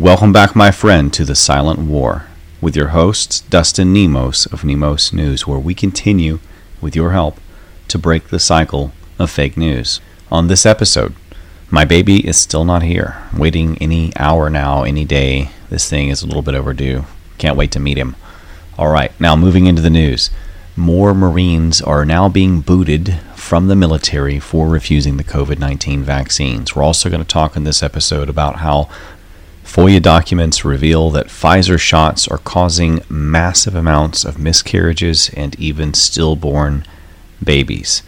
Welcome back, my friend, to the Silent War with your hosts, Dustin Nemos of Nemos News, where we continue, with your help, to break the cycle of fake news. On this episode, my baby is still not here. waiting any hour now, any day. This thing is a little bit overdue. Can't wait to meet him. All right, now moving into the news. More Marines are now being booted from the military for refusing the COVID 19 vaccines. We're also going to talk in this episode about how FOIA documents reveal that Pfizer shots are causing massive amounts of miscarriages and even stillborn babies.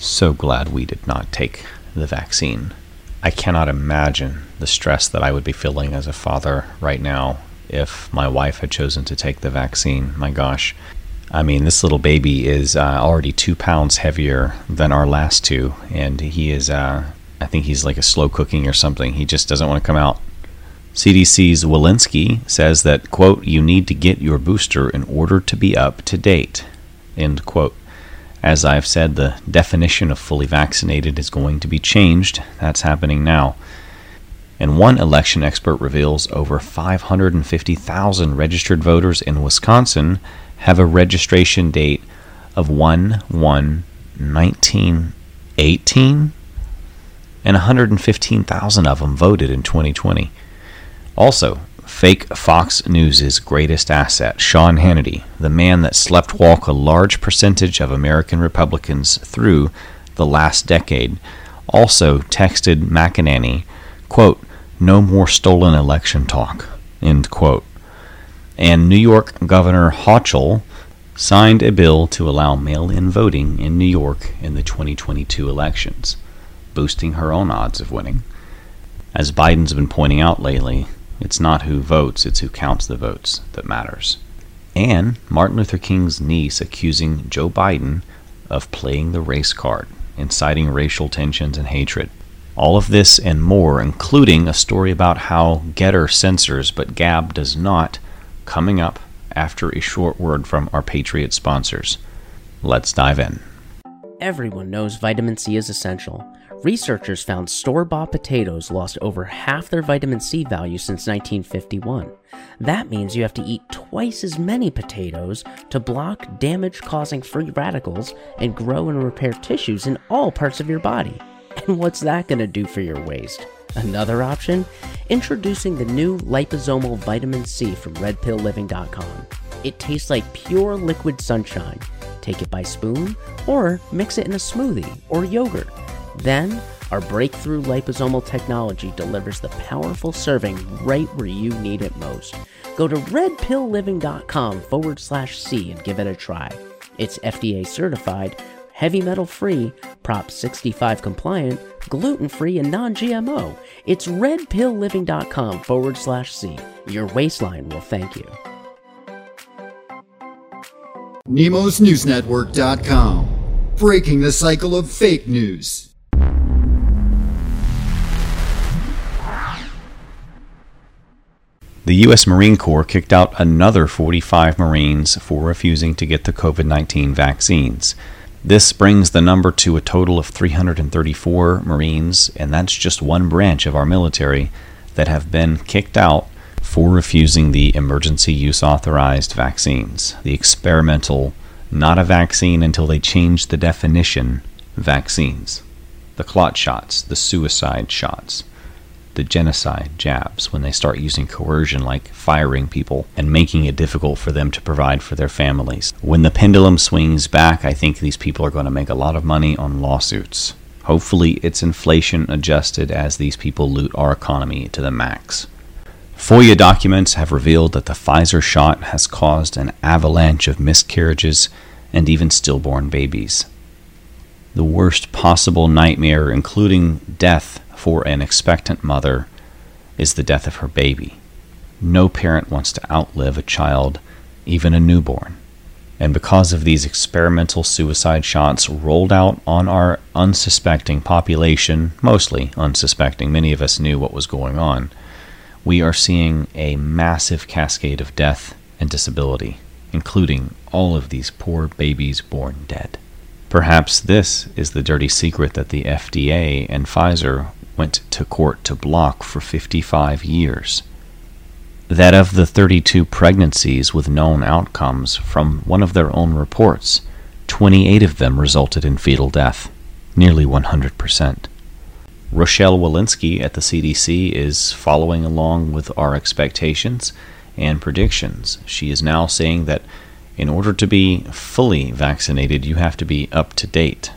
So glad we did not take the vaccine. I cannot imagine the stress that I would be feeling as a father right now if my wife had chosen to take the vaccine. My gosh. I mean, this little baby is uh, already two pounds heavier than our last two, and he is, uh, I think he's like a slow cooking or something. He just doesn't want to come out. CDC's Walensky says that, quote, you need to get your booster in order to be up to date, end quote. As I've said, the definition of fully vaccinated is going to be changed. That's happening now. And one election expert reveals over 550,000 registered voters in Wisconsin have a registration date of 1 1 1918, and 115,000 of them voted in 2020. Also, fake Fox News' greatest asset, Sean Hannity, the man that slept walk a large percentage of American Republicans through the last decade, also texted McEnany, quote, no more stolen election talk, end quote. And New York Governor Hochul signed a bill to allow mail in voting in New York in the 2022 elections, boosting her own odds of winning. As Biden's been pointing out lately, it's not who votes, it's who counts the votes that matters. And Martin Luther King's niece accusing Joe Biden of playing the race card, inciting racial tensions and hatred. All of this and more, including a story about how Gettr censors but Gab does not, coming up after a short word from our Patriot sponsors. Let's dive in. Everyone knows vitamin C is essential. Researchers found store bought potatoes lost over half their vitamin C value since 1951. That means you have to eat twice as many potatoes to block damage causing free radicals and grow and repair tissues in all parts of your body. And what's that going to do for your waist? Another option? Introducing the new liposomal vitamin C from redpillliving.com. It tastes like pure liquid sunshine. Take it by spoon or mix it in a smoothie or yogurt. Then, our breakthrough liposomal technology delivers the powerful serving right where you need it most. Go to redpillliving.com forward slash C and give it a try. It's FDA certified, heavy metal free, Prop 65 compliant, gluten free, and non GMO. It's redpillliving.com forward slash C. Your waistline will thank you. NemosNewsNetwork.com. Breaking the cycle of fake news. The U.S. Marine Corps kicked out another 45 Marines for refusing to get the COVID 19 vaccines. This brings the number to a total of 334 Marines, and that's just one branch of our military that have been kicked out for refusing the emergency use authorized vaccines. The experimental, not a vaccine until they change the definition, vaccines. The clot shots, the suicide shots the genocide jabs when they start using coercion like firing people and making it difficult for them to provide for their families. When the pendulum swings back, I think these people are going to make a lot of money on lawsuits. Hopefully, it's inflation adjusted as these people loot our economy to the max. FOIA documents have revealed that the Pfizer shot has caused an avalanche of miscarriages and even stillborn babies. The worst possible nightmare, including death, for an expectant mother is the death of her baby. No parent wants to outlive a child, even a newborn. And because of these experimental suicide shots rolled out on our unsuspecting population, mostly unsuspecting, many of us knew what was going on, we are seeing a massive cascade of death and disability, including all of these poor babies born dead. Perhaps this is the dirty secret that the FDA and Pfizer went to court to block for 55 years. that of the 32 pregnancies with known outcomes from one of their own reports, 28 of them resulted in fetal death, nearly 100%. Rochelle Walensky at the CDC is following along with our expectations and predictions. She is now saying that in order to be fully vaccinated, you have to be up to date.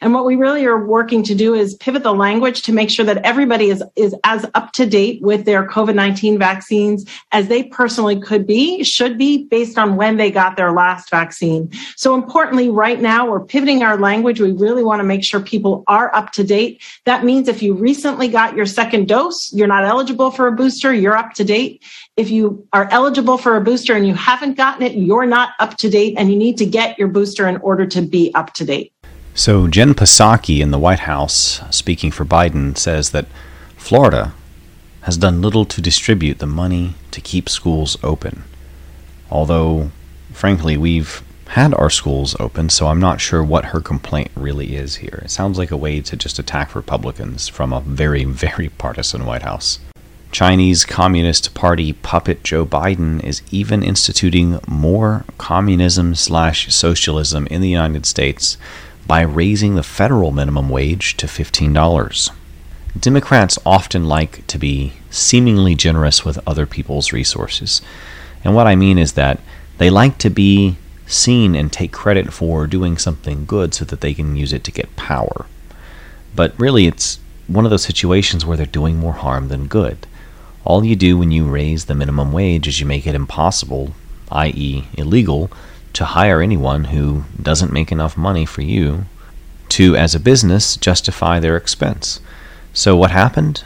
And what we really are working to do is pivot the language to make sure that everybody is, is as up to date with their COVID 19 vaccines as they personally could be, should be, based on when they got their last vaccine. So, importantly, right now, we're pivoting our language. We really want to make sure people are up to date. That means if you recently got your second dose, you're not eligible for a booster, you're up to date. If you are eligible for a booster and you haven't gotten it, you're not up to date and you need to get your booster in order to be up to date. So, Jen Psaki in the White House, speaking for Biden, says that Florida has done little to distribute the money to keep schools open. Although, frankly, we've had our schools open, so I'm not sure what her complaint really is here. It sounds like a way to just attack Republicans from a very, very partisan White House. Chinese Communist Party puppet Joe Biden is even instituting more communism slash socialism in the United States by raising the federal minimum wage to $15. Democrats often like to be seemingly generous with other people's resources. And what I mean is that they like to be seen and take credit for doing something good so that they can use it to get power. But really, it's one of those situations where they're doing more harm than good. All you do when you raise the minimum wage is you make it impossible, i.e., illegal, to hire anyone who doesn't make enough money for you to, as a business, justify their expense. So, what happened?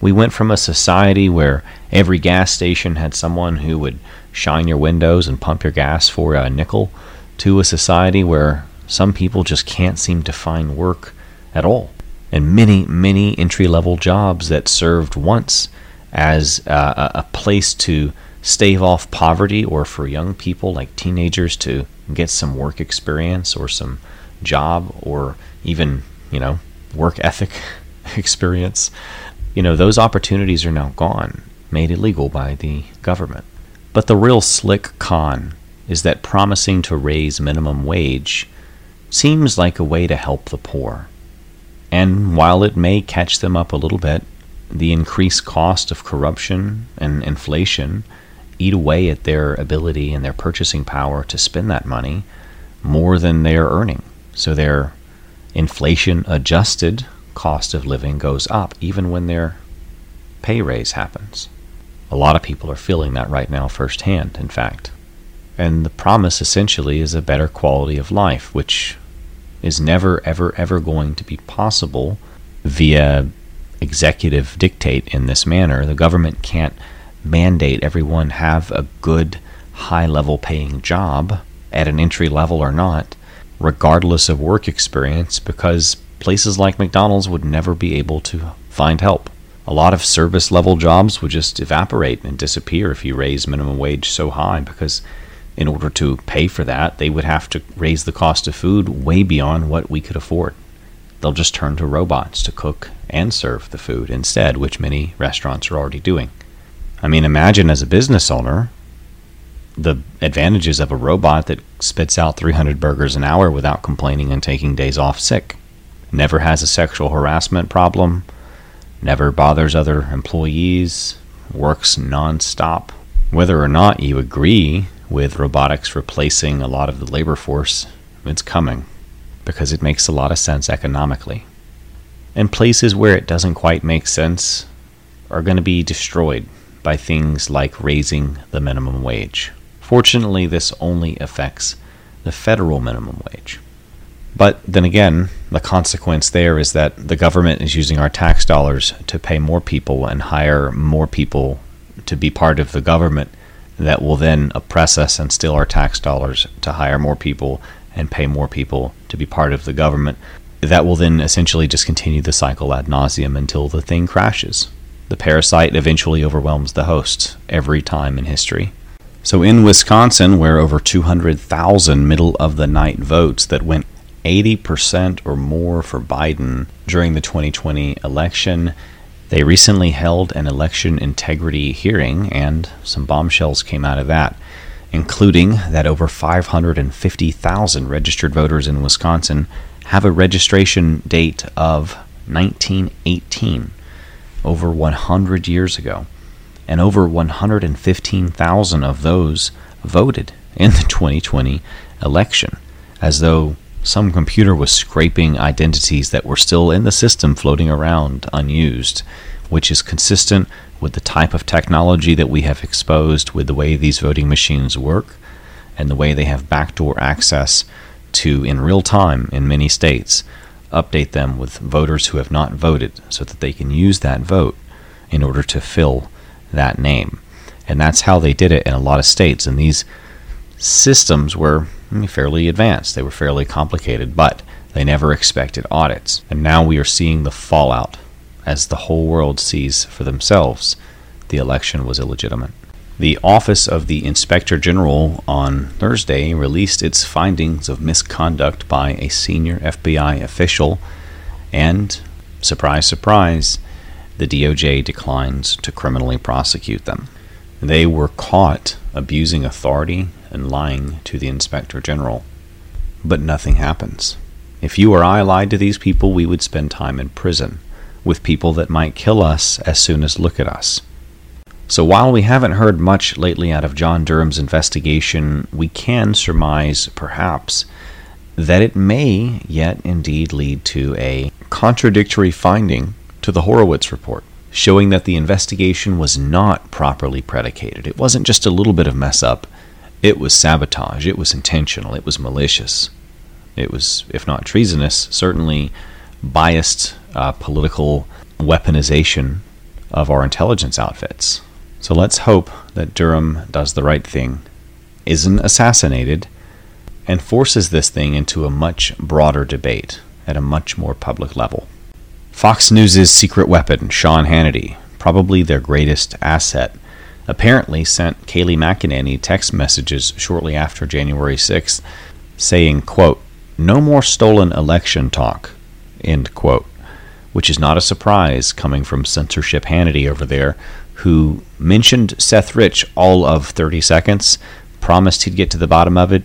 We went from a society where every gas station had someone who would shine your windows and pump your gas for a nickel to a society where some people just can't seem to find work at all. And many, many entry level jobs that served once as a, a place to stave off poverty or for young people like teenagers to get some work experience or some job or even, you know, work ethic experience. You know, those opportunities are now gone, made illegal by the government. But the real slick con is that promising to raise minimum wage seems like a way to help the poor. And while it may catch them up a little bit, the increased cost of corruption and inflation eat away at their ability and their purchasing power to spend that money more than they are earning. So their inflation adjusted cost of living goes up even when their pay raise happens. A lot of people are feeling that right now firsthand, in fact. And the promise essentially is a better quality of life, which is never, ever, ever going to be possible via executive dictate in this manner. The government can't mandate everyone have a good, high level paying job at an entry level or not, regardless of work experience, because places like McDonald's would never be able to find help. A lot of service level jobs would just evaporate and disappear if you raise minimum wage so high because in order to pay for that, they would have to raise the cost of food way beyond what we could afford. They'll just turn to robots to cook and serve the food instead, which many restaurants are already doing. I mean, imagine as a business owner the advantages of a robot that spits out 300 burgers an hour without complaining and taking days off sick. Never has a sexual harassment problem, never bothers other employees, works nonstop. Whether or not you agree with robotics replacing a lot of the labor force, it's coming because it makes a lot of sense economically. And places where it doesn't quite make sense are going to be destroyed by things like raising the minimum wage. Fortunately, this only affects the federal minimum wage. But then again, the consequence there is that the government is using our tax dollars to pay more people and hire more people to be part of the government that will then oppress us and steal our tax dollars to hire more people and pay more people to be part of the government. That will then essentially just continue the cycle ad nauseum until the thing crashes. The parasite eventually overwhelms the host every time in history. So in Wisconsin, where over 200,000 middle of the night votes that went 80% or more for Biden during the 2020 election, They recently held an election integrity hearing, and some bombshells came out of that, including that over 550,000 registered voters in Wisconsin have a registration date of 1918, over 100 years ago, and over 115,000 of those voted in the 2020 election, as though some computer was scraping identities that were still in the system floating around unused, which is consistent with the type of technology that we have exposed with the way these voting machines work and the way they have backdoor access to, in real time in many states, update them with voters who have not voted so that they can use that vote in order to fill that name. And that's how they did it in a lot of states. And these systems were mm, fairly advanced, they were fairly complicated, but they never expected audits. And now we are seeing the fallout as the whole world sees for themselves the election was illegitimate. The Office of the Inspector General on Thursday released its findings of misconduct by a senior FBI official, and, surprise, surprise, the DOJ declines to criminally prosecute them. They were caught abusing authority and lying to the Inspector General. But nothing happens. If you or I lied to these people, we would spend time in prison with people that might kill us as soon as look at us. So while we haven't heard much lately out of John Durham's investigation, we can surmise, perhaps, that it may yet indeed lead to a contradictory finding to the Horowitz report, showing that the investigation was not properly predicated. It wasn't just a little bit of mess up, it was sabotage, it was intentional, it was malicious. It was, if not treasonous, certainly biased uh, political weaponization of our intelligence outfits. So let's hope that Durham does the right thing, isn't assassinated, and forces this thing into a much broader debate at a much more public level. Fox News' secret weapon, Sean Hannity, probably their greatest asset, apparently sent Kayleigh McEnany text messages shortly after January 6th saying, quote, no more stolen election talk, end quote which is not a surprise coming from censorship Hannity over there, who mentioned Seth Rich all of 30 seconds, promised he'd get to the bottom of it,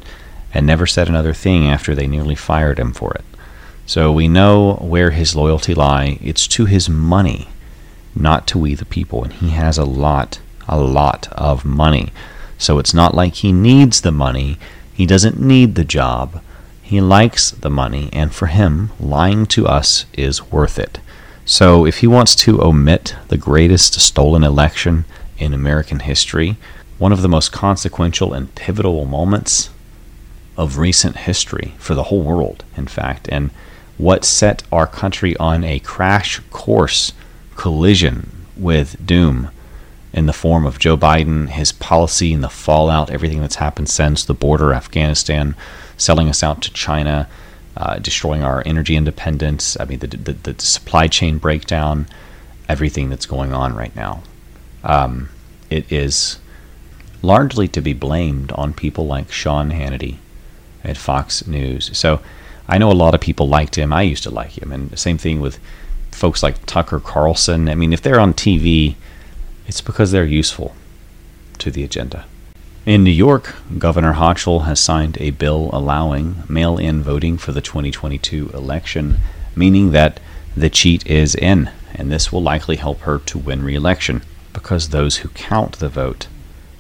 and never said another thing after they nearly fired him for it. So we know where his loyalty lie. It's to his money, not to we the people, and he has a lot, a lot of money. So it's not like he needs the money. He doesn't need the job. He likes the money, and for him, lying to us is worth it. So if he wants to omit the greatest stolen election in American history, one of the most consequential and pivotal moments of recent history for the whole world, in fact, and what set our country on a crash course collision with doom in the form of Joe Biden, his policy and the fallout, everything that's happened since the border, Afghanistan, selling us out to China, uh, destroying our energy independence. I mean, the, the, the, supply chain breakdown, everything that's going on right now. Um, it is largely to be blamed on people like Sean Hannity at Fox News. So I know a lot of people liked him. I used to like him. And the same thing with folks like Tucker Carlson. I mean, if they're on TV, it's because they're useful to the agenda. In New York, Governor Hochul has signed a bill allowing mail in voting for the 2022 election, meaning that the cheat is in, and this will likely help her to win re election because those who count the vote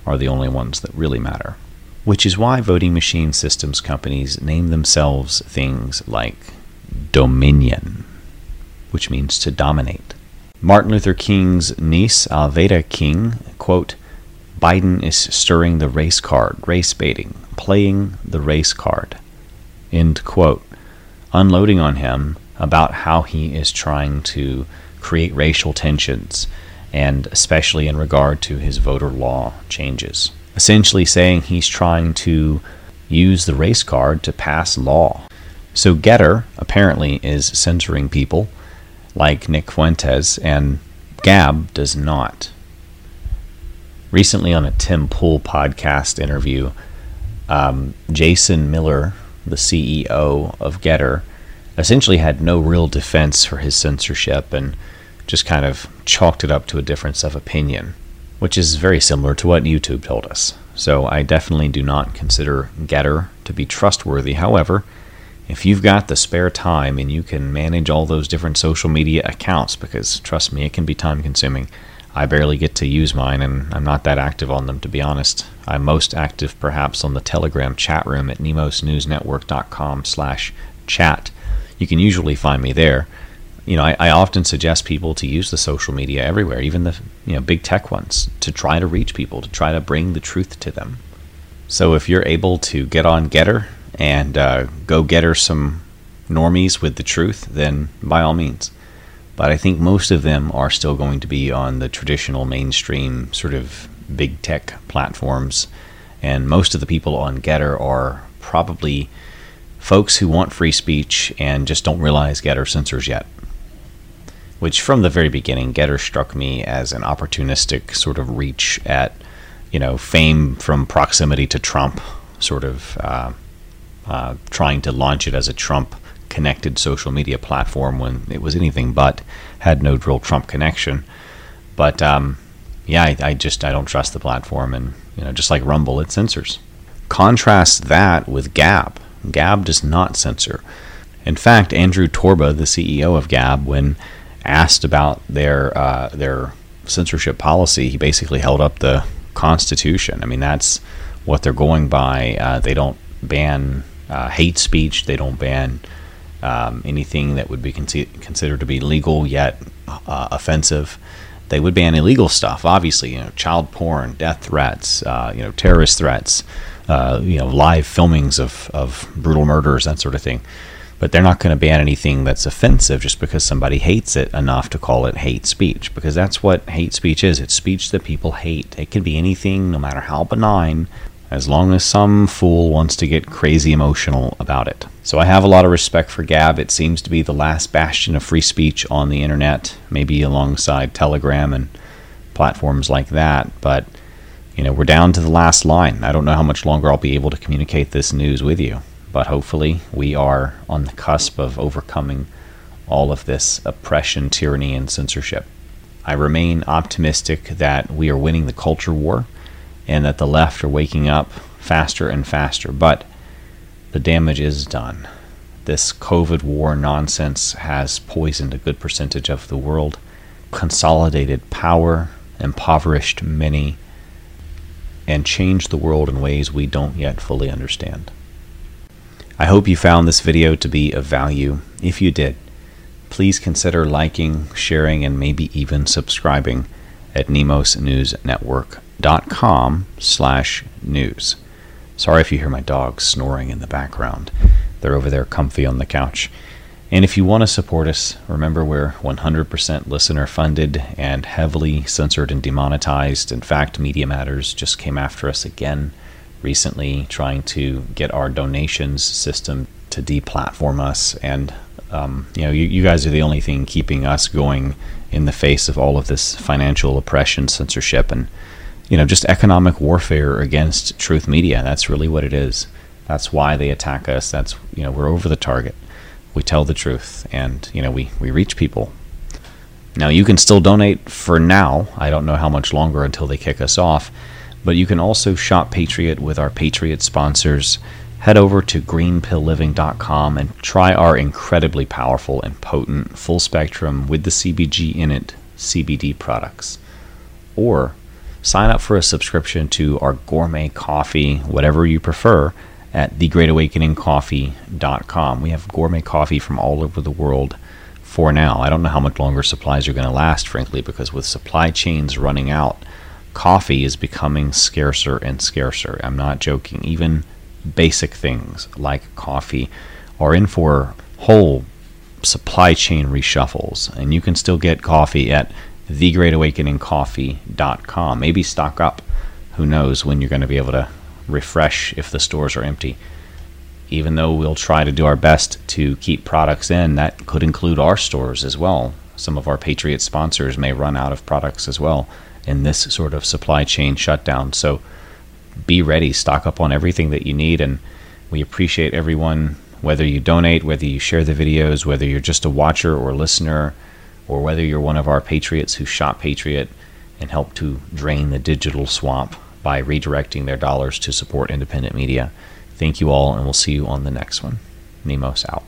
are the only ones that really matter. Which is why voting machine systems companies name themselves things like Dominion, which means to dominate. Martin Luther King's niece, Alveda King, quote, Biden is stirring the race card, race baiting, playing the race card. End quote. Unloading on him about how he is trying to create racial tensions, and especially in regard to his voter law changes. Essentially saying he's trying to use the race card to pass law. So Gettr apparently is censoring people like Nick Fuentes, and Gab does not recently on a Tim Pool podcast interview, um, Jason Miller, the CEO of Gettr, essentially had no real defense for his censorship and just kind of chalked it up to a difference of opinion, which is very similar to what YouTube told us. So I definitely do not consider Gettr to be trustworthy. However, if you've got the spare time and you can manage all those different social media accounts, because trust me, it can be time consuming. I barely get to use mine, and I'm not that active on them, to be honest. I'm most active, perhaps, on the Telegram chat room at nemosnewsnetwork.com slash chat. You can usually find me there. You know, I, I, often suggest people to use the social media everywhere, even the you know big tech ones, to try to reach people, to try to bring the truth to them. So if you're able to get on Gettr and uh, go her some normies with the truth, then by all means but I think most of them are still going to be on the traditional mainstream sort of big tech platforms. And most of the people on Gettr are probably folks who want free speech and just don't realize Gettr censors yet. Which, from the very beginning, Gettr struck me as an opportunistic sort of reach at, you know, fame from proximity to Trump, sort of uh, uh, trying to launch it as a Trump connected social media platform when it was anything but had no real Trump connection. But um, yeah, I, I, just I don't trust the platform, and you know, just like Rumble, it censors. Contrast that with Gab. Gab does not censor. In fact, Andrew Torba, the CEO of Gab, when asked about their uh, their censorship policy, he basically held up the Constitution. I mean, that's what they're going by. Uh, they don't ban uh, hate speech. They don't ban um, anything that would be con- considered to be legal yet uh, offensive. They would ban illegal stuff, obviously, you know, child porn, death threats, uh, you know, terrorist threats, uh, you know, live filmings of, of brutal murders, that sort of thing. But they're not going to ban anything that's offensive just because somebody hates it enough to call it hate speech, because that's what hate speech is. It's speech that people hate. It can be anything, no matter how benign, as long as some fool wants to get crazy emotional about it. So I have a lot of respect for Gab. It seems to be the last bastion of free speech on the internet, maybe alongside Telegram and platforms like that. But, you know, we're down to the last line. I don't know how much longer I'll be able to communicate this news with you, but hopefully we are on the cusp of overcoming all of this oppression, tyranny, and censorship. I remain optimistic that we are winning the culture war and that the left are waking up faster and faster. But the damage is done. This COVID war nonsense has poisoned a good percentage of the world, consolidated power, impoverished many, and changed the world in ways we don't yet fully understand. I hope you found this video to be of value. If you did, please consider liking, sharing, and maybe even subscribing at Nemos News Network com slash news. Sorry if you hear my dogs snoring in the background. They're over there comfy on the couch. And if you want to support us, remember we're 100% listener funded and heavily censored and demonetized. In fact, Media Matters just came after us again recently, trying to get our donations system to deplatform us. And, um, you know, you, you guys are the only thing keeping us going in the face of all of this financial oppression, censorship, and you know, just economic warfare against truth media. That's really what it is. That's why they attack us. That's, you know, we're over the target. We tell the truth and, you know, we, we reach people. Now, you can still donate for now. I don't know how much longer until they kick us off. But you can also shop Patriot with our Patriot sponsors. Head over to greenpillliving.com and try our incredibly powerful and potent full spectrum with the CBG in it CBD products. Or sign up for a subscription to our gourmet coffee, whatever you prefer, at thegreatawakeningcoffee.com. We have gourmet coffee from all over the world for now. I don't know how much longer supplies are going to last, frankly, because with supply chains running out, coffee is becoming scarcer and scarcer. I'm not joking. Even basic things like coffee are in for whole supply chain reshuffles, and you can still get coffee at thegreatawakeningcoffee.com. Maybe stock up. Who knows when you're going to be able to refresh if the stores are empty. Even though we'll try to do our best to keep products in, that could include our stores as well. Some of our Patriot sponsors may run out of products as well in this sort of supply chain shutdown. So be ready, stock up on everything that you need, and we appreciate everyone, whether you donate, whether you share the videos, whether you're just a watcher or listener or whether you're one of our patriots who shop Patriot and help to drain the digital swamp by redirecting their dollars to support independent media. Thank you all, and we'll see you on the next one. Nemos out.